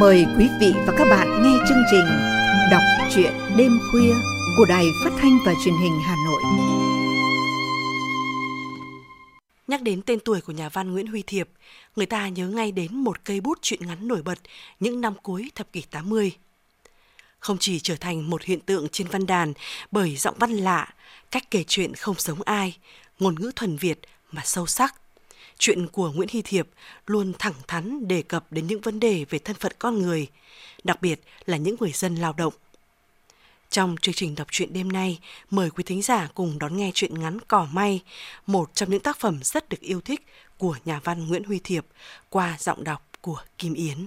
Mời quý vị và các bạn nghe chương trình Đọc truyện đêm khuya của Đài Phát thanh và Truyền hình Hà Nội. Nhắc đến tên tuổi của nhà văn Nguyễn Huy Thiệp, người ta nhớ ngay đến một cây bút truyện ngắn nổi bật những năm cuối thập kỷ 80. Không chỉ trở thành một hiện tượng trên văn đàn bởi giọng văn lạ, cách kể chuyện không giống ai, ngôn ngữ thuần Việt mà sâu sắc, chuyện của Nguyễn Hy Thiệp luôn thẳng thắn đề cập đến những vấn đề về thân phận con người, đặc biệt là những người dân lao động. Trong chương trình đọc truyện đêm nay, mời quý thính giả cùng đón nghe truyện ngắn Cỏ May, một trong những tác phẩm rất được yêu thích của nhà văn Nguyễn Huy Thiệp qua giọng đọc của Kim Yến.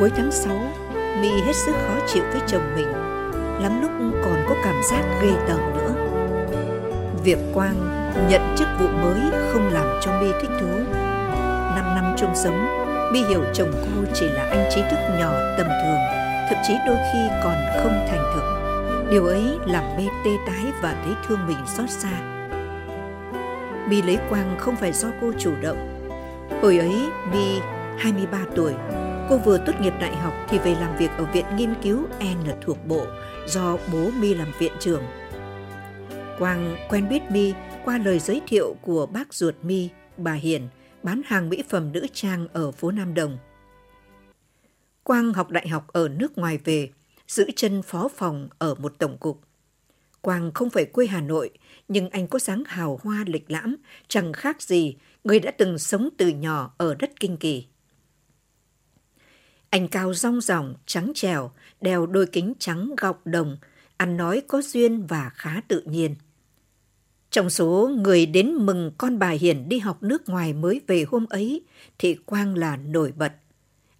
Cuối tháng 6, My hết sức khó chịu với chồng mình, lắm lúc còn có cảm giác ghê tởm nữa. Việc Quang nhận chức vụ mới không làm cho My thích thú. Năm năm chung sống, My hiểu chồng cô chỉ là anh trí thức nhỏ tầm thường, thậm chí đôi khi còn không thành thực. Điều ấy làm mê tê tái và thấy thương mình xót xa. My lấy Quang không phải do cô chủ động. Hồi ấy, My 23 tuổi, Cô vừa tốt nghiệp đại học thì về làm việc ở Viện Nghiên cứu N thuộc Bộ do bố My làm viện trưởng. Quang quen biết My qua lời giới thiệu của bác ruột My, bà Hiền, bán hàng mỹ phẩm nữ trang ở phố Nam Đồng. Quang học đại học ở nước ngoài về, giữ chân phó phòng ở một tổng cục. Quang không phải quê Hà Nội, nhưng anh có dáng hào hoa lịch lãm, chẳng khác gì người đã từng sống từ nhỏ ở đất Kinh Kỳ. Anh cao rong ròng, trắng trèo, đeo đôi kính trắng gọc đồng, ăn nói có duyên và khá tự nhiên. Trong số người đến mừng con bà Hiền đi học nước ngoài mới về hôm ấy thì Quang là nổi bật.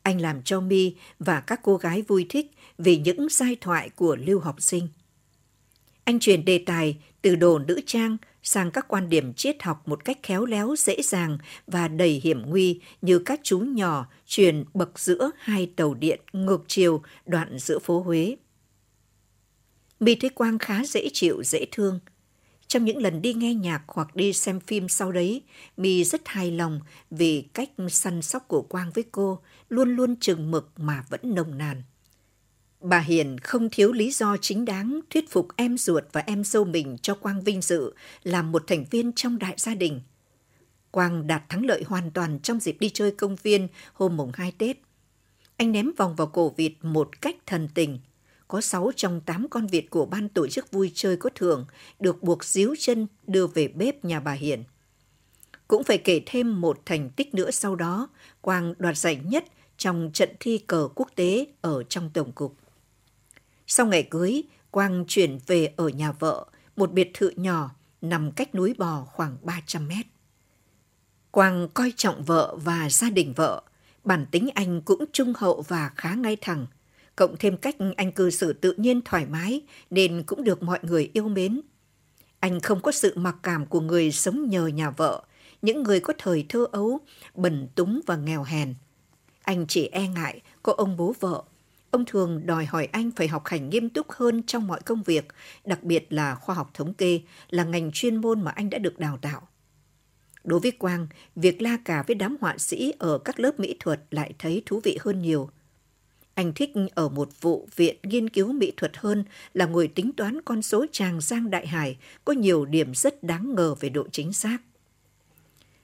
Anh làm cho Mi và các cô gái vui thích vì những giai thoại của lưu học sinh. Anh truyền đề tài từ đồ nữ trang sang các quan điểm triết học một cách khéo léo, dễ dàng và đầy hiểm nguy như các chú nhỏ truyền bậc giữa hai tàu điện ngược chiều đoạn giữa phố Huế. Mi thấy Quang khá dễ chịu, dễ thương. Trong những lần đi nghe nhạc hoặc đi xem phim sau đấy, Mi rất hài lòng vì cách săn sóc của Quang với cô luôn luôn chừng mực mà vẫn nồng nàn. Bà Hiền không thiếu lý do chính đáng thuyết phục em ruột và em dâu mình cho Quang vinh dự làm một thành viên trong đại gia đình. Quang đạt thắng lợi hoàn toàn trong dịp đi chơi công viên hôm mùng 2 Tết. Anh ném vòng vào cổ vịt một cách thần tình. Có 6 trong 8 con vịt của ban tổ chức vui chơi có thưởng được buộc díu chân đưa về bếp nhà bà Hiền. Cũng phải kể thêm một thành tích nữa sau đó, Quang đoạt giải nhất trong trận thi cờ quốc tế ở trong Tổng cục. Sau ngày cưới, Quang chuyển về ở nhà vợ, một biệt thự nhỏ nằm cách núi bò khoảng 300 mét. Quang coi trọng vợ và gia đình vợ. Bản tính anh cũng trung hậu và khá ngay thẳng. Cộng thêm cách anh cư xử tự nhiên thoải mái nên cũng được mọi người yêu mến. Anh không có sự mặc cảm của người sống nhờ nhà vợ, những người có thời thơ ấu, bần túng và nghèo hèn. Anh chỉ e ngại có ông bố vợ Ông thường đòi hỏi anh phải học hành nghiêm túc hơn trong mọi công việc, đặc biệt là khoa học thống kê, là ngành chuyên môn mà anh đã được đào tạo. Đối với Quang, việc la cà với đám họa sĩ ở các lớp mỹ thuật lại thấy thú vị hơn nhiều. Anh thích ở một vụ viện nghiên cứu mỹ thuật hơn là ngồi tính toán con số tràng Giang Đại Hải có nhiều điểm rất đáng ngờ về độ chính xác.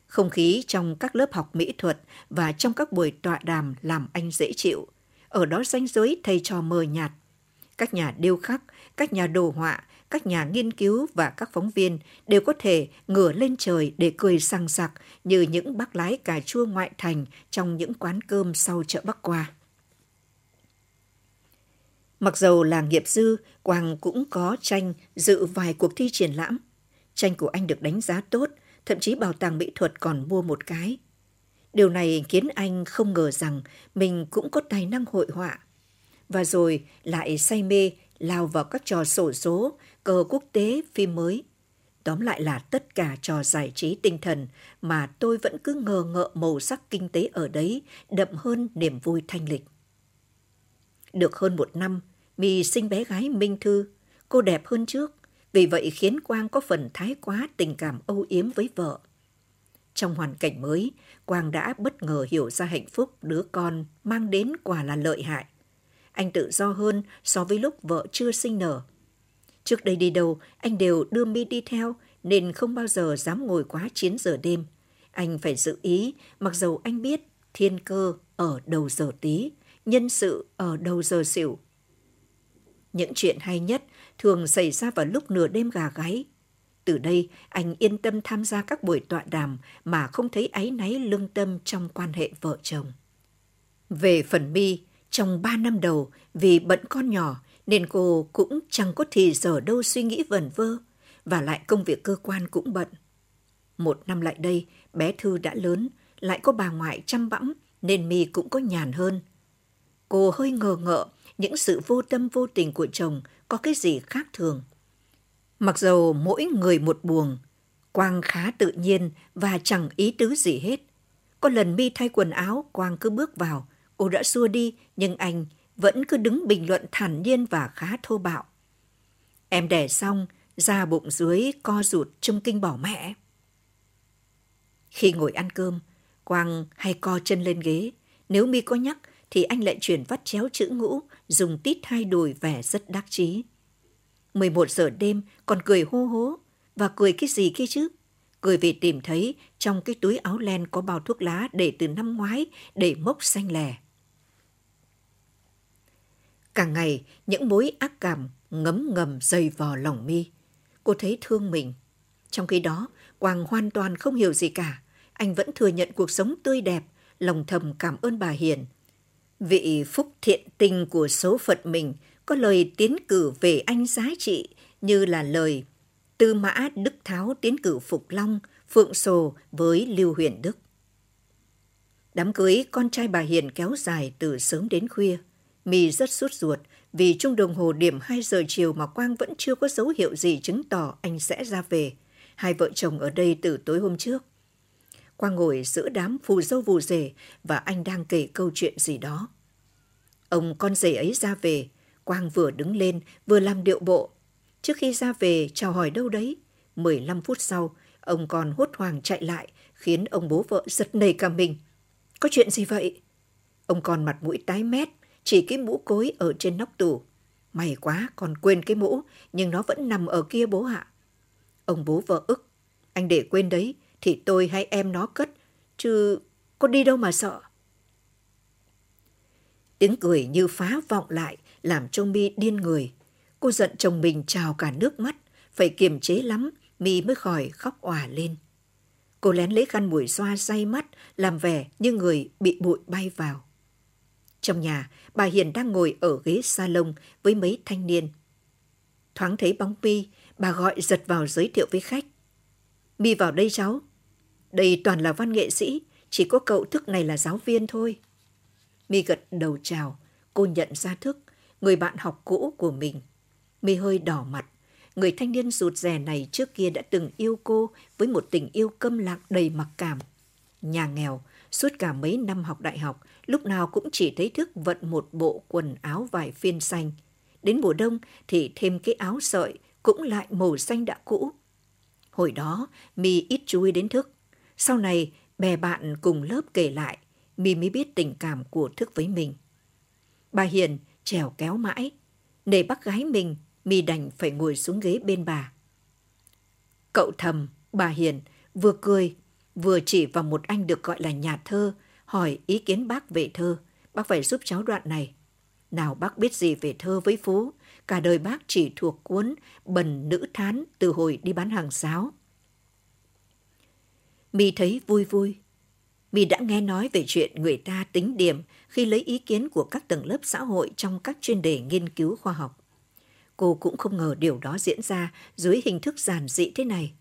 Không khí trong các lớp học mỹ thuật và trong các buổi tọa đàm làm anh dễ chịu – ở đó ranh giới thầy trò mờ nhạt. Các nhà điêu khắc, các nhà đồ họa, các nhà nghiên cứu và các phóng viên đều có thể ngửa lên trời để cười sang sặc như những bác lái cà chua ngoại thành trong những quán cơm sau chợ Bắc qua. Mặc dầu là nghiệp dư, Quang cũng có tranh dự vài cuộc thi triển lãm. Tranh của anh được đánh giá tốt, thậm chí bảo tàng mỹ thuật còn mua một cái. Điều này khiến anh không ngờ rằng mình cũng có tài năng hội họa. Và rồi lại say mê lao vào các trò sổ số, cờ quốc tế, phim mới. Tóm lại là tất cả trò giải trí tinh thần mà tôi vẫn cứ ngờ ngợ màu sắc kinh tế ở đấy đậm hơn niềm vui thanh lịch. Được hơn một năm, My sinh bé gái Minh Thư. Cô đẹp hơn trước, vì vậy khiến Quang có phần thái quá tình cảm âu yếm với vợ. Trong hoàn cảnh mới, Quang đã bất ngờ hiểu ra hạnh phúc đứa con mang đến quả là lợi hại. Anh tự do hơn so với lúc vợ chưa sinh nở. Trước đây đi đâu, anh đều đưa mi đi theo nên không bao giờ dám ngồi quá 9 giờ đêm. Anh phải giữ ý, mặc dầu anh biết thiên cơ ở đầu giờ tí, nhân sự ở đầu giờ xỉu. Những chuyện hay nhất thường xảy ra vào lúc nửa đêm gà gáy. Từ đây, anh yên tâm tham gia các buổi tọa đàm mà không thấy áy náy lương tâm trong quan hệ vợ chồng. Về phần mi, trong ba năm đầu, vì bận con nhỏ nên cô cũng chẳng có thì giờ đâu suy nghĩ vẩn vơ, và lại công việc cơ quan cũng bận. Một năm lại đây, bé Thư đã lớn, lại có bà ngoại chăm bẵm nên mi cũng có nhàn hơn. Cô hơi ngờ ngợ những sự vô tâm vô tình của chồng có cái gì khác thường. Mặc dầu mỗi người một buồng, Quang khá tự nhiên và chẳng ý tứ gì hết. Có lần mi thay quần áo, Quang cứ bước vào, cô đã xua đi, nhưng anh vẫn cứ đứng bình luận thản nhiên và khá thô bạo. Em đẻ xong, da bụng dưới co rụt trông kinh bỏ mẹ. Khi ngồi ăn cơm, Quang hay co chân lên ghế. Nếu mi có nhắc thì anh lại chuyển vắt chéo chữ ngũ, dùng tít hai đùi vẻ rất đắc chí. 11 giờ đêm còn cười hô hố. Và cười cái gì kia chứ? Cười vì tìm thấy trong cái túi áo len có bao thuốc lá để từ năm ngoái để mốc xanh lẻ. Càng ngày, những mối ác cảm ngấm ngầm dày vò lòng mi. Cô thấy thương mình. Trong khi đó, Quang hoàn toàn không hiểu gì cả. Anh vẫn thừa nhận cuộc sống tươi đẹp, lòng thầm cảm ơn bà Hiền. Vị phúc thiện tình của số phận mình có lời tiến cử về anh giá trị như là lời Tư Mã Đức Tháo tiến cử Phục Long, Phượng Sồ với Lưu Huyền Đức. Đám cưới con trai bà Hiền kéo dài từ sớm đến khuya. mì rất sốt ruột vì chung đồng hồ điểm 2 giờ chiều mà Quang vẫn chưa có dấu hiệu gì chứng tỏ anh sẽ ra về. Hai vợ chồng ở đây từ tối hôm trước. Quang ngồi giữa đám phù dâu vù rể và anh đang kể câu chuyện gì đó. Ông con rể ấy ra về, Quang vừa đứng lên vừa làm điệu bộ. Trước khi ra về chào hỏi đâu đấy, 15 phút sau, ông còn hốt hoảng chạy lại, khiến ông bố vợ giật nảy cả mình. Có chuyện gì vậy? Ông còn mặt mũi tái mét, chỉ cái mũ cối ở trên nóc tủ. May quá, còn quên cái mũ, nhưng nó vẫn nằm ở kia bố ạ. Ông bố vợ ức. Anh để quên đấy, thì tôi hay em nó cất, chứ có đi đâu mà sợ. Tiếng cười như phá vọng lại, làm cho mi điên người. Cô giận chồng mình trào cả nước mắt, phải kiềm chế lắm, mi mới khỏi khóc òa lên. Cô lén lấy khăn bụi xoa say mắt, làm vẻ như người bị bụi bay vào. Trong nhà, bà Hiền đang ngồi ở ghế salon với mấy thanh niên. Thoáng thấy bóng mi, bà gọi giật vào giới thiệu với khách. Mi vào đây cháu. Đây toàn là văn nghệ sĩ, chỉ có cậu thức này là giáo viên thôi. Mi gật đầu chào, cô nhận ra thức, người bạn học cũ của mình. Mi hơi đỏ mặt, người thanh niên rụt rè này trước kia đã từng yêu cô với một tình yêu câm lặng đầy mặc cảm. Nhà nghèo, suốt cả mấy năm học đại học, lúc nào cũng chỉ thấy thức vận một bộ quần áo vải phiên xanh. Đến mùa đông thì thêm cái áo sợi cũng lại màu xanh đã cũ. Hồi đó, Mi ít chú ý đến thức. Sau này, bè bạn cùng lớp kể lại, Mi mới biết tình cảm của thức với mình. Bà Hiền trèo kéo mãi. Để bác gái mình, Mi đành phải ngồi xuống ghế bên bà. Cậu thầm, bà Hiền, vừa cười, vừa chỉ vào một anh được gọi là nhà thơ, hỏi ý kiến bác về thơ. Bác phải giúp cháu đoạn này. Nào bác biết gì về thơ với Phú, cả đời bác chỉ thuộc cuốn Bần Nữ Thán từ hồi đi bán hàng sáo. Mi thấy vui vui vì đã nghe nói về chuyện người ta tính điểm khi lấy ý kiến của các tầng lớp xã hội trong các chuyên đề nghiên cứu khoa học. Cô cũng không ngờ điều đó diễn ra dưới hình thức giản dị thế này.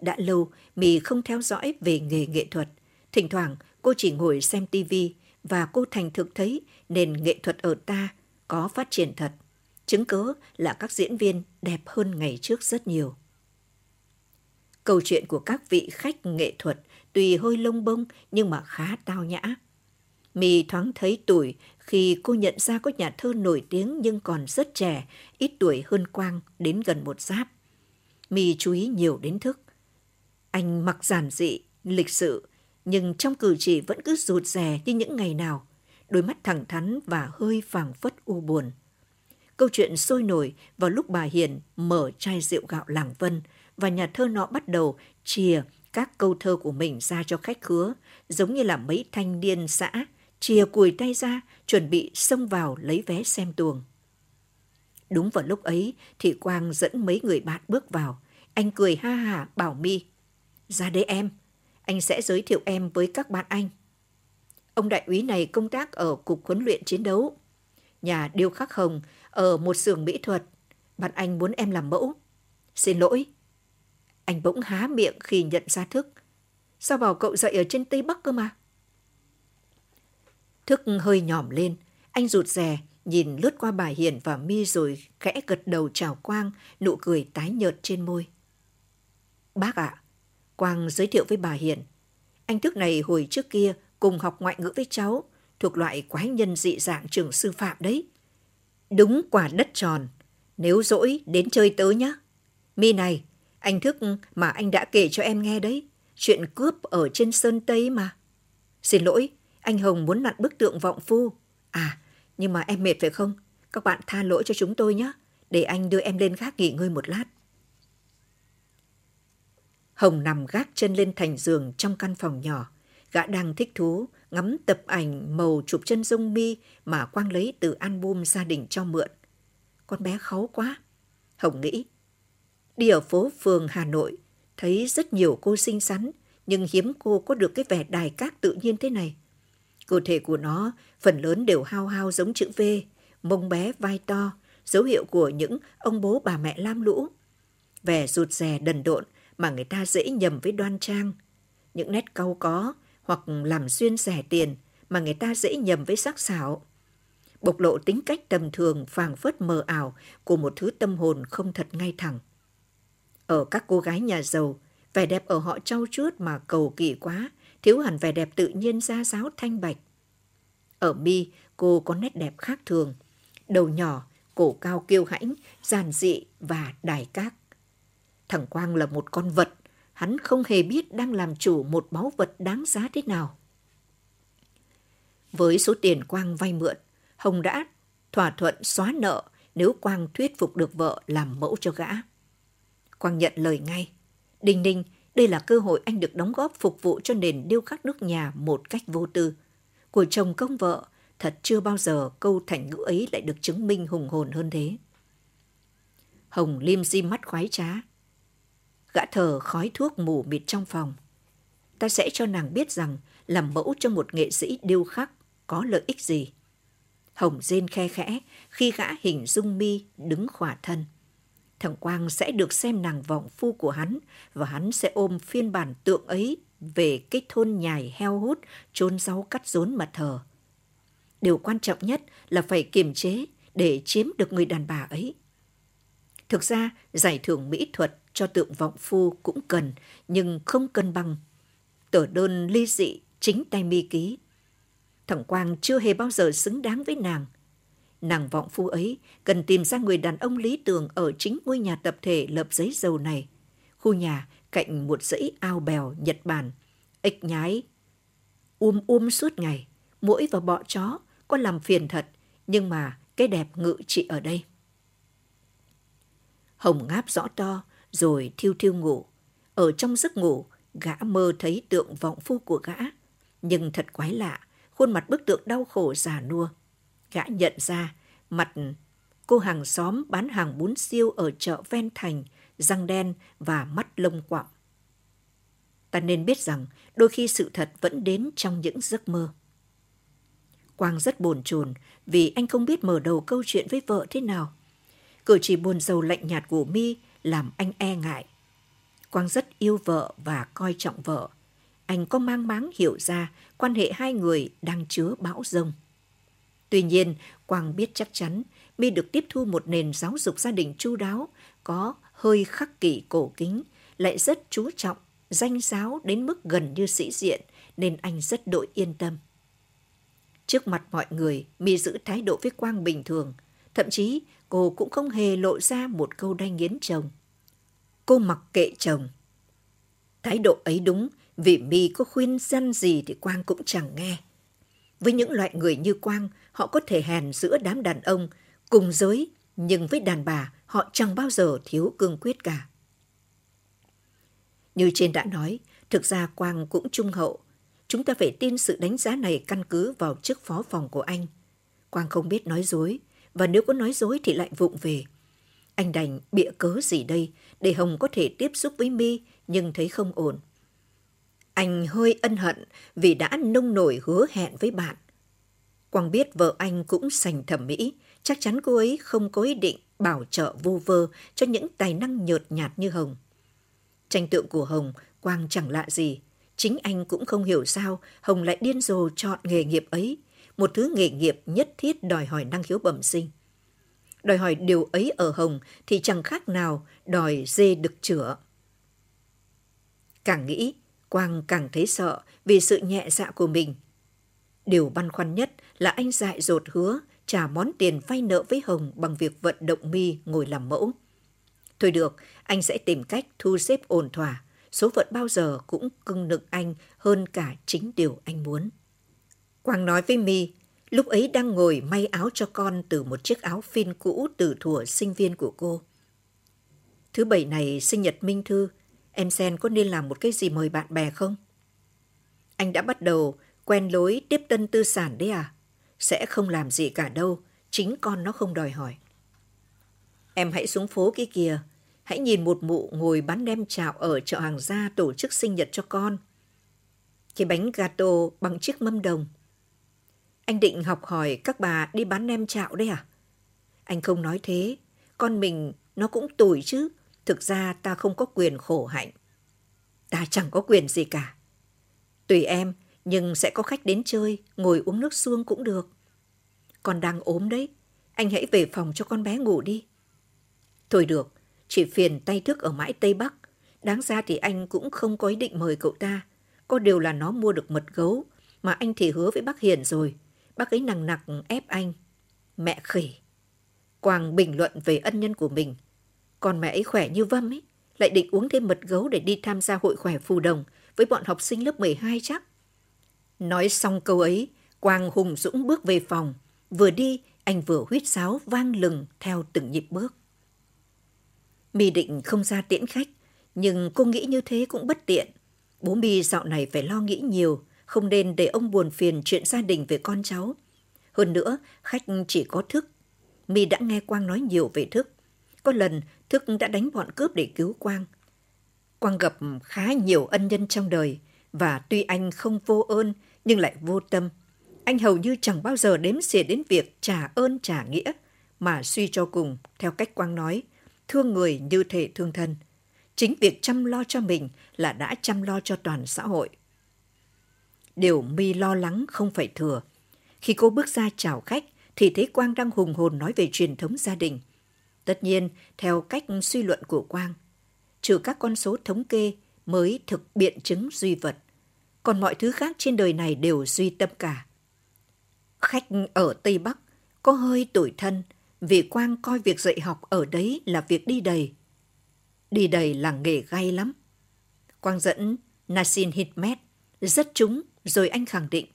Đã lâu, mì không theo dõi về nghề nghệ thuật. Thỉnh thoảng, cô chỉ ngồi xem tivi và cô thành thực thấy nền nghệ thuật ở ta có phát triển thật. Chứng cớ là các diễn viên đẹp hơn ngày trước rất nhiều. Câu chuyện của các vị khách nghệ thuật tuy hơi lông bông nhưng mà khá tao nhã. Mì thoáng thấy tuổi khi cô nhận ra có nhà thơ nổi tiếng nhưng còn rất trẻ, ít tuổi hơn Quang đến gần một giáp. Mì chú ý nhiều đến thức. Anh mặc giản dị, lịch sự, nhưng trong cử chỉ vẫn cứ rụt rè như những ngày nào, đôi mắt thẳng thắn và hơi phảng phất u buồn. Câu chuyện sôi nổi vào lúc bà Hiền mở chai rượu gạo làng Vân và nhà thơ nọ bắt đầu chìa các câu thơ của mình ra cho khách khứa, giống như là mấy thanh niên xã chia cùi tay ra chuẩn bị xông vào lấy vé xem tuồng. Đúng vào lúc ấy thì Quang dẫn mấy người bạn bước vào. Anh cười ha hà bảo mi Ra đây em, anh sẽ giới thiệu em với các bạn anh. Ông đại úy này công tác ở Cục Huấn luyện Chiến đấu. Nhà điêu khắc hồng ở một xưởng mỹ thuật. Bạn anh muốn em làm mẫu. Xin lỗi. Anh bỗng há miệng khi nhận ra thức. Sao bảo cậu dậy ở trên Tây Bắc cơ mà? Thức hơi nhỏm lên. Anh rụt rè, nhìn lướt qua bà Hiền và mi rồi khẽ gật đầu chào Quang, nụ cười tái nhợt trên môi. Bác ạ, à, Quang giới thiệu với bà Hiền. Anh Thức này hồi trước kia cùng học ngoại ngữ với cháu, thuộc loại quái nhân dị dạng trường sư phạm đấy. Đúng quả đất tròn, nếu dỗi đến chơi tớ nhá. Mi này, anh Thức mà anh đã kể cho em nghe đấy, chuyện cướp ở trên Sơn Tây mà. Xin lỗi, anh Hồng muốn nặn bức tượng vọng phu. À, nhưng mà em mệt phải không? Các bạn tha lỗi cho chúng tôi nhé, để anh đưa em lên gác nghỉ ngơi một lát. Hồng nằm gác chân lên thành giường trong căn phòng nhỏ. Gã đang thích thú, ngắm tập ảnh màu chụp chân dung mi mà Quang lấy từ album gia đình cho mượn. Con bé kháu quá. Hồng nghĩ. Đi ở phố phường Hà Nội, thấy rất nhiều cô xinh xắn, nhưng hiếm cô có được cái vẻ đài cát tự nhiên thế này. Cơ thể của nó phần lớn đều hao hao giống chữ V, mông bé vai to, dấu hiệu của những ông bố bà mẹ lam lũ. Vẻ rụt rè đần độn mà người ta dễ nhầm với đoan trang. Những nét cau có hoặc làm xuyên rẻ tiền mà người ta dễ nhầm với sắc sảo. Bộc lộ tính cách tầm thường phàng phất mờ ảo của một thứ tâm hồn không thật ngay thẳng. Ở các cô gái nhà giàu, vẻ đẹp ở họ trau chuốt mà cầu kỳ quá, thiếu hẳn vẻ đẹp tự nhiên da giáo thanh bạch. Ở mi, cô có nét đẹp khác thường. Đầu nhỏ, cổ cao kiêu hãnh, giản dị và đài các. Thằng Quang là một con vật, hắn không hề biết đang làm chủ một báu vật đáng giá thế nào. Với số tiền Quang vay mượn, Hồng đã thỏa thuận xóa nợ nếu Quang thuyết phục được vợ làm mẫu cho gã. Quang nhận lời ngay. Đinh ninh, đây là cơ hội anh được đóng góp phục vụ cho nền điêu khắc nước nhà một cách vô tư. Của chồng công vợ, thật chưa bao giờ câu thành ngữ ấy lại được chứng minh hùng hồn hơn thế. Hồng liêm di mắt khoái trá. Gã thờ khói thuốc mù mịt trong phòng. Ta sẽ cho nàng biết rằng làm mẫu cho một nghệ sĩ điêu khắc có lợi ích gì. Hồng rên khe khẽ khi gã hình dung mi đứng khỏa thân thằng Quang sẽ được xem nàng vọng phu của hắn và hắn sẽ ôm phiên bản tượng ấy về cái thôn nhài heo hút chôn rau cắt rốn mà thờ. Điều quan trọng nhất là phải kiềm chế để chiếm được người đàn bà ấy. Thực ra, giải thưởng mỹ thuật cho tượng vọng phu cũng cần, nhưng không cân bằng. Tờ đơn ly dị chính tay mi ký. Thằng Quang chưa hề bao giờ xứng đáng với nàng – Nàng vọng phu ấy cần tìm ra người đàn ông lý tưởng ở chính ngôi nhà tập thể lập giấy dầu này. Khu nhà cạnh một dãy ao bèo Nhật Bản, ếch nhái, um um suốt ngày, mũi và bọ chó có làm phiền thật, nhưng mà cái đẹp ngự trị ở đây. Hồng ngáp rõ to, rồi thiêu thiêu ngủ. Ở trong giấc ngủ, gã mơ thấy tượng vọng phu của gã. Nhưng thật quái lạ, khuôn mặt bức tượng đau khổ già nua. Gã nhận ra mặt cô hàng xóm bán hàng bún siêu ở chợ ven thành, răng đen và mắt lông quặm Ta nên biết rằng đôi khi sự thật vẫn đến trong những giấc mơ. Quang rất bồn chồn vì anh không biết mở đầu câu chuyện với vợ thế nào. Cử chỉ buồn rầu lạnh nhạt của mi làm anh e ngại. Quang rất yêu vợ và coi trọng vợ. anh có mang máng hiểu ra quan hệ hai người đang chứa bão rông. Tuy nhiên, Quang biết chắc chắn My được tiếp thu một nền giáo dục gia đình chu đáo, có hơi khắc kỷ cổ kính, lại rất chú trọng, danh giáo đến mức gần như sĩ diện, nên anh rất đội yên tâm. Trước mặt mọi người, My giữ thái độ với Quang bình thường. Thậm chí, cô cũng không hề lộ ra một câu đanh nghiến chồng. Cô mặc kệ chồng. Thái độ ấy đúng, vì My có khuyên dân gì thì Quang cũng chẳng nghe. Với những loại người như Quang, họ có thể hèn giữa đám đàn ông, cùng giới, nhưng với đàn bà, họ chẳng bao giờ thiếu cương quyết cả. Như trên đã nói, thực ra Quang cũng trung hậu. Chúng ta phải tin sự đánh giá này căn cứ vào chức phó phòng của anh. Quang không biết nói dối, và nếu có nói dối thì lại vụng về. Anh đành bịa cớ gì đây để Hồng có thể tiếp xúc với mi nhưng thấy không ổn. Anh hơi ân hận vì đã nông nổi hứa hẹn với bạn. Quang biết vợ anh cũng sành thẩm mỹ, chắc chắn cô ấy không có ý định bảo trợ vô vơ cho những tài năng nhợt nhạt như Hồng. Tranh tượng của Hồng, Quang chẳng lạ gì. Chính anh cũng không hiểu sao Hồng lại điên rồ chọn nghề nghiệp ấy, một thứ nghề nghiệp nhất thiết đòi hỏi năng khiếu bẩm sinh. Đòi hỏi điều ấy ở Hồng thì chẳng khác nào đòi dê đực chữa. Càng nghĩ, Quang càng thấy sợ vì sự nhẹ dạ của mình. Điều băn khoăn nhất là anh dại dột hứa trả món tiền vay nợ với Hồng bằng việc vận động mi ngồi làm mẫu. Thôi được, anh sẽ tìm cách thu xếp ổn thỏa. Số phận bao giờ cũng cưng nựng anh hơn cả chính điều anh muốn. Quang nói với mi lúc ấy đang ngồi may áo cho con từ một chiếc áo phin cũ từ thuở sinh viên của cô. Thứ bảy này sinh nhật Minh Thư, em Sen có nên làm một cái gì mời bạn bè không? Anh đã bắt đầu quen lối tiếp tân tư sản đấy à? Sẽ không làm gì cả đâu, chính con nó không đòi hỏi. Em hãy xuống phố kia kìa, hãy nhìn một mụ ngồi bán đem chạo ở chợ hàng gia tổ chức sinh nhật cho con. Cái bánh gato bằng chiếc mâm đồng. Anh định học hỏi các bà đi bán nem chạo đấy à? Anh không nói thế, con mình nó cũng tuổi chứ. Thực ra ta không có quyền khổ hạnh. Ta chẳng có quyền gì cả. Tùy em, nhưng sẽ có khách đến chơi, ngồi uống nước suông cũng được. Con đang ốm đấy, anh hãy về phòng cho con bé ngủ đi. Thôi được, chỉ phiền tay thức ở mãi Tây Bắc. Đáng ra thì anh cũng không có ý định mời cậu ta. Có điều là nó mua được mật gấu, mà anh thì hứa với bác Hiền rồi. Bác ấy nằng nặc ép anh. Mẹ khỉ. Quang bình luận về ân nhân của mình. Còn mẹ ấy khỏe như vâm ấy, lại định uống thêm mật gấu để đi tham gia hội khỏe phù đồng với bọn học sinh lớp 12 chắc. Nói xong câu ấy, Quang hùng dũng bước về phòng. Vừa đi, anh vừa huýt sáo vang lừng theo từng nhịp bước. My định không ra tiễn khách, nhưng cô nghĩ như thế cũng bất tiện. Bố My dạo này phải lo nghĩ nhiều, không nên để ông buồn phiền chuyện gia đình về con cháu. Hơn nữa, khách chỉ có thức. My đã nghe Quang nói nhiều về thức. Có lần, thức đã đánh bọn cướp để cứu Quang. Quang gặp khá nhiều ân nhân trong đời, và tuy anh không vô ơn, nhưng lại vô tâm. Anh hầu như chẳng bao giờ đếm xỉa đến việc trả ơn trả nghĩa, mà suy cho cùng, theo cách Quang nói, thương người như thể thương thân. Chính việc chăm lo cho mình là đã chăm lo cho toàn xã hội. Điều mi lo lắng không phải thừa. Khi cô bước ra chào khách thì thấy Quang đang hùng hồn nói về truyền thống gia đình. Tất nhiên, theo cách suy luận của Quang, trừ các con số thống kê mới thực biện chứng duy vật, còn mọi thứ khác trên đời này đều duy tâm cả. Khách ở Tây Bắc có hơi tuổi thân vì Quang coi việc dạy học ở đấy là việc đi đầy. Đi đầy là nghề gay lắm. Quang dẫn Nassim Hikmet rất trúng rồi anh khẳng định.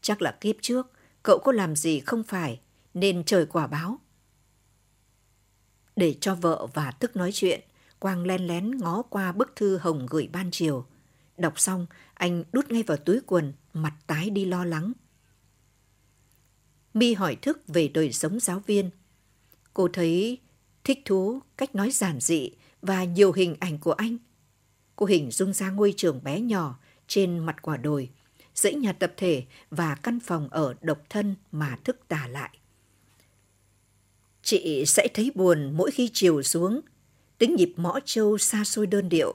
Chắc là kiếp trước cậu có làm gì không phải nên trời quả báo. Để cho vợ và thức nói chuyện, Quang len lén ngó qua bức thư Hồng gửi ban chiều. Đọc xong, anh đút ngay vào túi quần, mặt tái đi lo lắng. Mi hỏi thức về đời sống giáo viên. Cô thấy thích thú cách nói giản dị và nhiều hình ảnh của anh. Cô hình dung ra ngôi trường bé nhỏ trên mặt quả đồi, dãy nhà tập thể và căn phòng ở độc thân mà thức tả lại. Chị sẽ thấy buồn mỗi khi chiều xuống, tiếng nhịp mõ trâu xa xôi đơn điệu.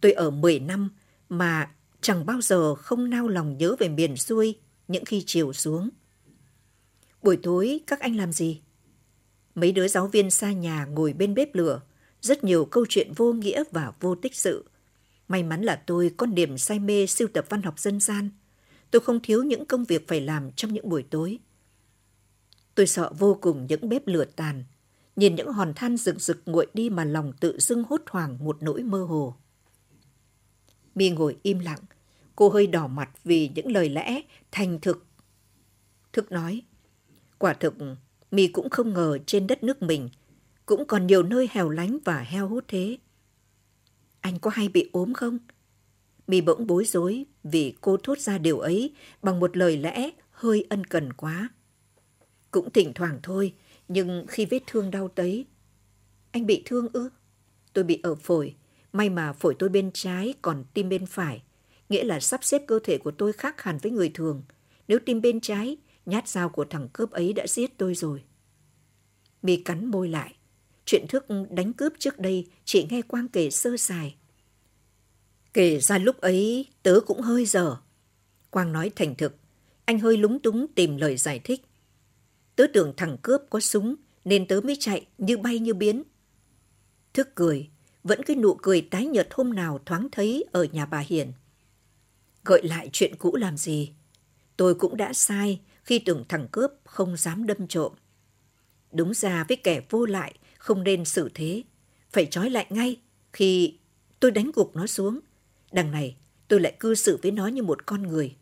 Tôi ở 10 năm mà chẳng bao giờ không nao lòng nhớ về miền xuôi những khi chiều xuống. Buổi tối các anh làm gì? Mấy đứa giáo viên xa nhà ngồi bên bếp lửa, rất nhiều câu chuyện vô nghĩa và vô tích sự. May mắn là tôi có niềm say mê sưu tập văn học dân gian. Tôi không thiếu những công việc phải làm trong những buổi tối. Tôi sợ vô cùng những bếp lửa tàn, nhìn những hòn than rực rực nguội đi mà lòng tự dưng hốt hoảng một nỗi mơ hồ. Mi ngồi im lặng, cô hơi đỏ mặt vì những lời lẽ thành thực. Thức nói, quả thực Mi cũng không ngờ trên đất nước mình cũng còn nhiều nơi hẻo lánh và heo hút thế. Anh có hay bị ốm không? Mi bỗng bối rối vì cô thốt ra điều ấy bằng một lời lẽ hơi ân cần quá. Cũng thỉnh thoảng thôi, nhưng khi vết thương đau tấy. Anh bị thương ư? Tôi bị ở phổi. May mà phổi tôi bên trái còn tim bên phải. Nghĩa là sắp xếp cơ thể của tôi khác hẳn với người thường. Nếu tim bên trái, nhát dao của thằng cướp ấy đã giết tôi rồi. Mi cắn môi lại. Chuyện thức đánh cướp trước đây chỉ nghe Quang kể sơ sài. Kể ra lúc ấy tớ cũng hơi dở. Quang nói thành thực. Anh hơi lúng túng tìm lời giải thích. Tớ tưởng thằng cướp có súng nên tớ mới chạy như bay như biến. Thức cười, vẫn cái nụ cười tái nhợt hôm nào thoáng thấy ở nhà bà Hiền. Gợi lại chuyện cũ làm gì? Tôi cũng đã sai khi tưởng thằng cướp không dám đâm trộm. Đúng ra với kẻ vô lại không nên xử thế. Phải trói lại ngay khi tôi đánh gục nó xuống. Đằng này tôi lại cư xử với nó như một con người.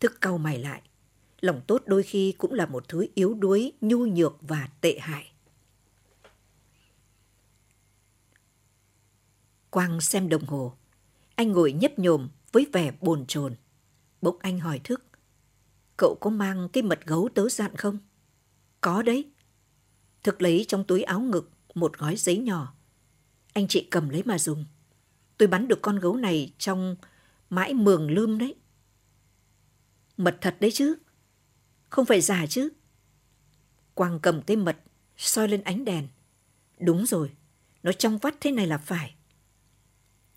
Thức cau mày lại. Lòng tốt đôi khi cũng là một thứ yếu đuối, nhu nhược và tệ hại. Quang xem đồng hồ. Anh ngồi nhấp nhồm với vẻ bồn chồn. Bỗng anh hỏi thức. Cậu có mang cái mật gấu tớ dặn không? Có đấy. Thực lấy trong túi áo ngực một gói giấy nhỏ. Anh chị cầm lấy mà dùng. Tôi bắn được con gấu này trong mãi mường lươm đấy. Mật thật đấy chứ. Không phải giả chứ. Quang cầm cái mật, soi lên ánh đèn. Đúng rồi, nó trong vắt thế này là phải.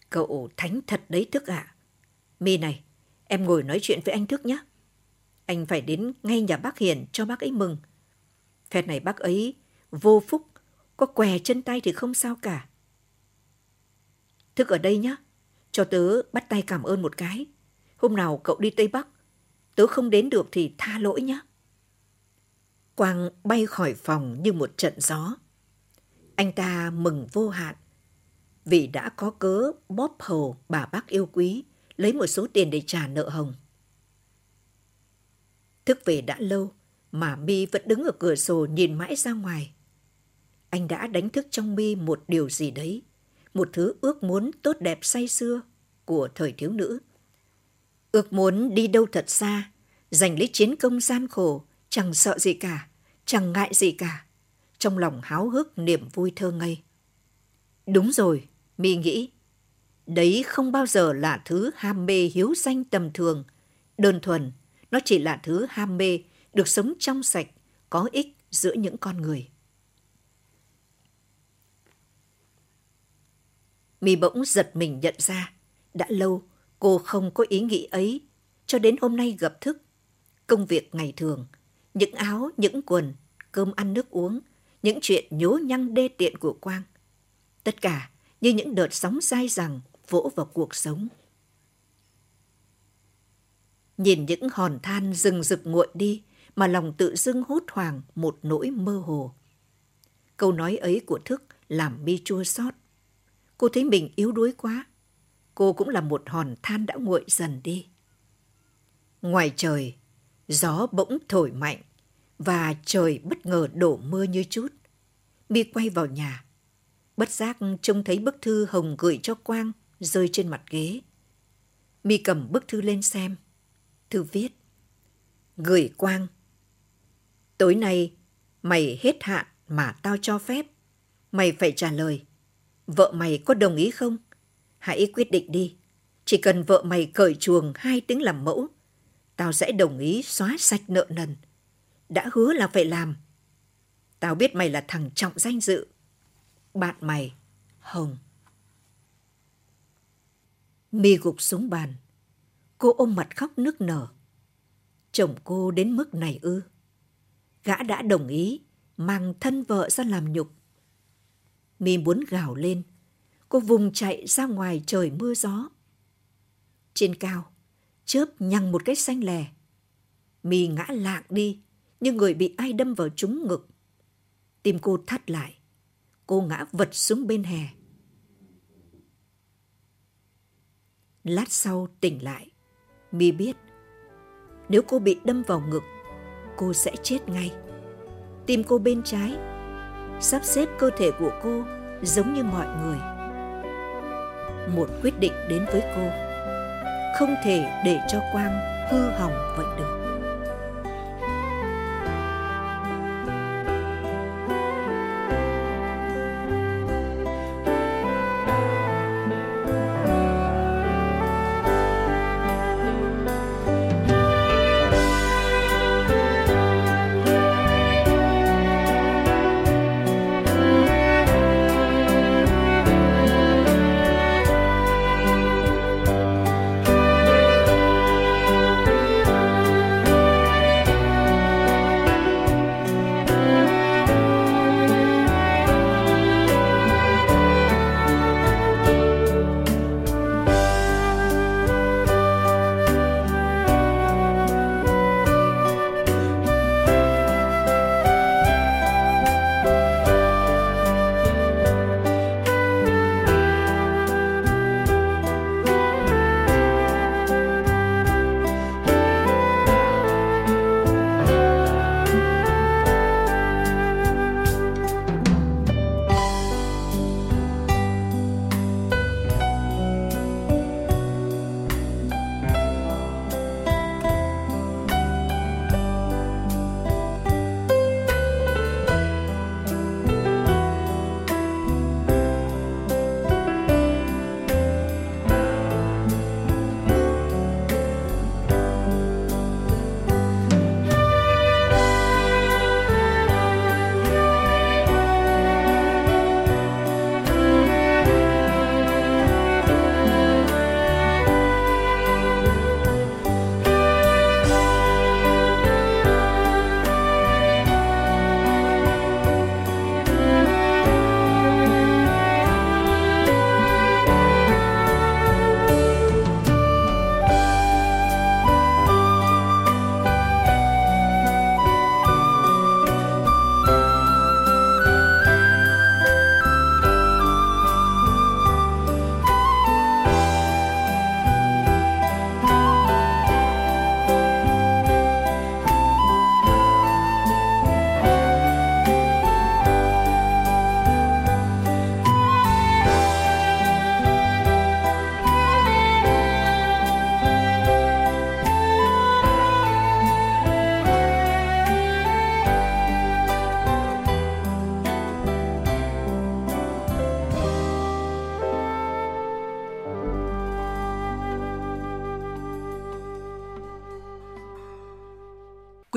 Cậu thánh thật đấy Thức ạ. À. Mi này, em ngồi nói chuyện với anh Thức nhé. Anh phải đến ngay nhà bác Hiền cho bác ấy mừng. Phép này bác ấy vô phúc, có què chân tay thì không sao cả. Thức ở đây nhé, cho tớ bắt tay cảm ơn một cái. Hôm nào cậu đi Tây Bắc, tớ không đến được thì tha lỗi nhé. Quang bay khỏi phòng như một trận gió. Anh ta mừng vô hạn vì đã có cớ bóp hầu bà bác yêu quý, lấy một số tiền để trả nợ hồng. Thức về đã lâu, mà Mi vẫn đứng ở cửa sổ nhìn mãi ra ngoài. Anh đã đánh thức trong Mi một điều gì đấy, một thứ ước muốn tốt đẹp say xưa của thời thiếu nữ. Ước muốn đi đâu thật xa, giành lấy chiến công gian khổ, chẳng sợ gì cả, chẳng ngại gì cả. Trong lòng háo hức niềm vui thơ ngây. Đúng rồi, mi nghĩ. Đấy không bao giờ là thứ ham mê hiếu danh tầm thường, đơn thuần. Nó chỉ là thứ ham mê được sống trong sạch, có ích giữa những con người. Mi bỗng giật mình nhận ra, đã lâu cô không có ý nghĩ ấy, cho đến hôm nay gặp thức. Công việc ngày thường, những áo, những quần, cơm ăn nước uống, những chuyện nhố nhăng đê tiện của Quang. Tất cả như những đợt sóng dai dẳng vỗ vào cuộc sống. Nhìn những hòn than rừng rực nguội đi mà lòng tự dưng hốt hoảng một nỗi mơ hồ. Câu nói ấy của Thức làm mi chua xót. Cô thấy mình yếu đuối quá. Cô cũng là một hòn than đã nguội dần đi. Ngoài trời, gió bỗng thổi mạnh và trời bất ngờ đổ mưa như chút. Mi quay vào nhà. Bất giác trông thấy bức thư Hồng gửi cho Quang rơi trên mặt ghế. Mi cầm bức thư lên xem. Thư viết. Gửi Quang. Tối nay, mày hết hạn mà tao cho phép. Mày phải trả lời. Vợ mày có đồng ý không? Hãy quyết định đi. Chỉ cần vợ mày cởi chuồng hai tiếng làm mẫu, tao sẽ đồng ý xóa sạch nợ nần đã hứa là phải làm. Tao biết mày là thằng trọng danh dự. Bạn mày, Hồng. Mi gục xuống bàn, Cô ôm mặt khóc nức nở. Chồng cô đến mức này ư? Gã đã đồng ý mang thân vợ ra làm nhục. Mi muốn gào lên. Cô vùng chạy ra ngoài trời mưa gió. Trên cao, chớp nhằng một cái xanh lè. mì ngã lạc đi, như người bị ai đâm vào trúng ngực. Tim cô thắt lại. Cô ngã vật xuống bên hè. Lát sau tỉnh lại, mì biết nếu cô bị đâm vào ngực, cô sẽ chết ngay. Tim cô bên trái, sắp xếp cơ thể của cô giống như mọi người. Một quyết định đến với cô, không thể để cho Quang hư hỏng vậy được.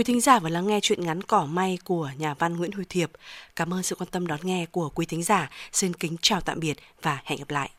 Quý thính giả vừa lắng nghe chuyện ngắn cỏ may của nhà văn Nguyễn Huy Thiệp. Cảm ơn sự quan tâm đón nghe của quý thính giả. Xin kính chào tạm biệt và hẹn gặp lại.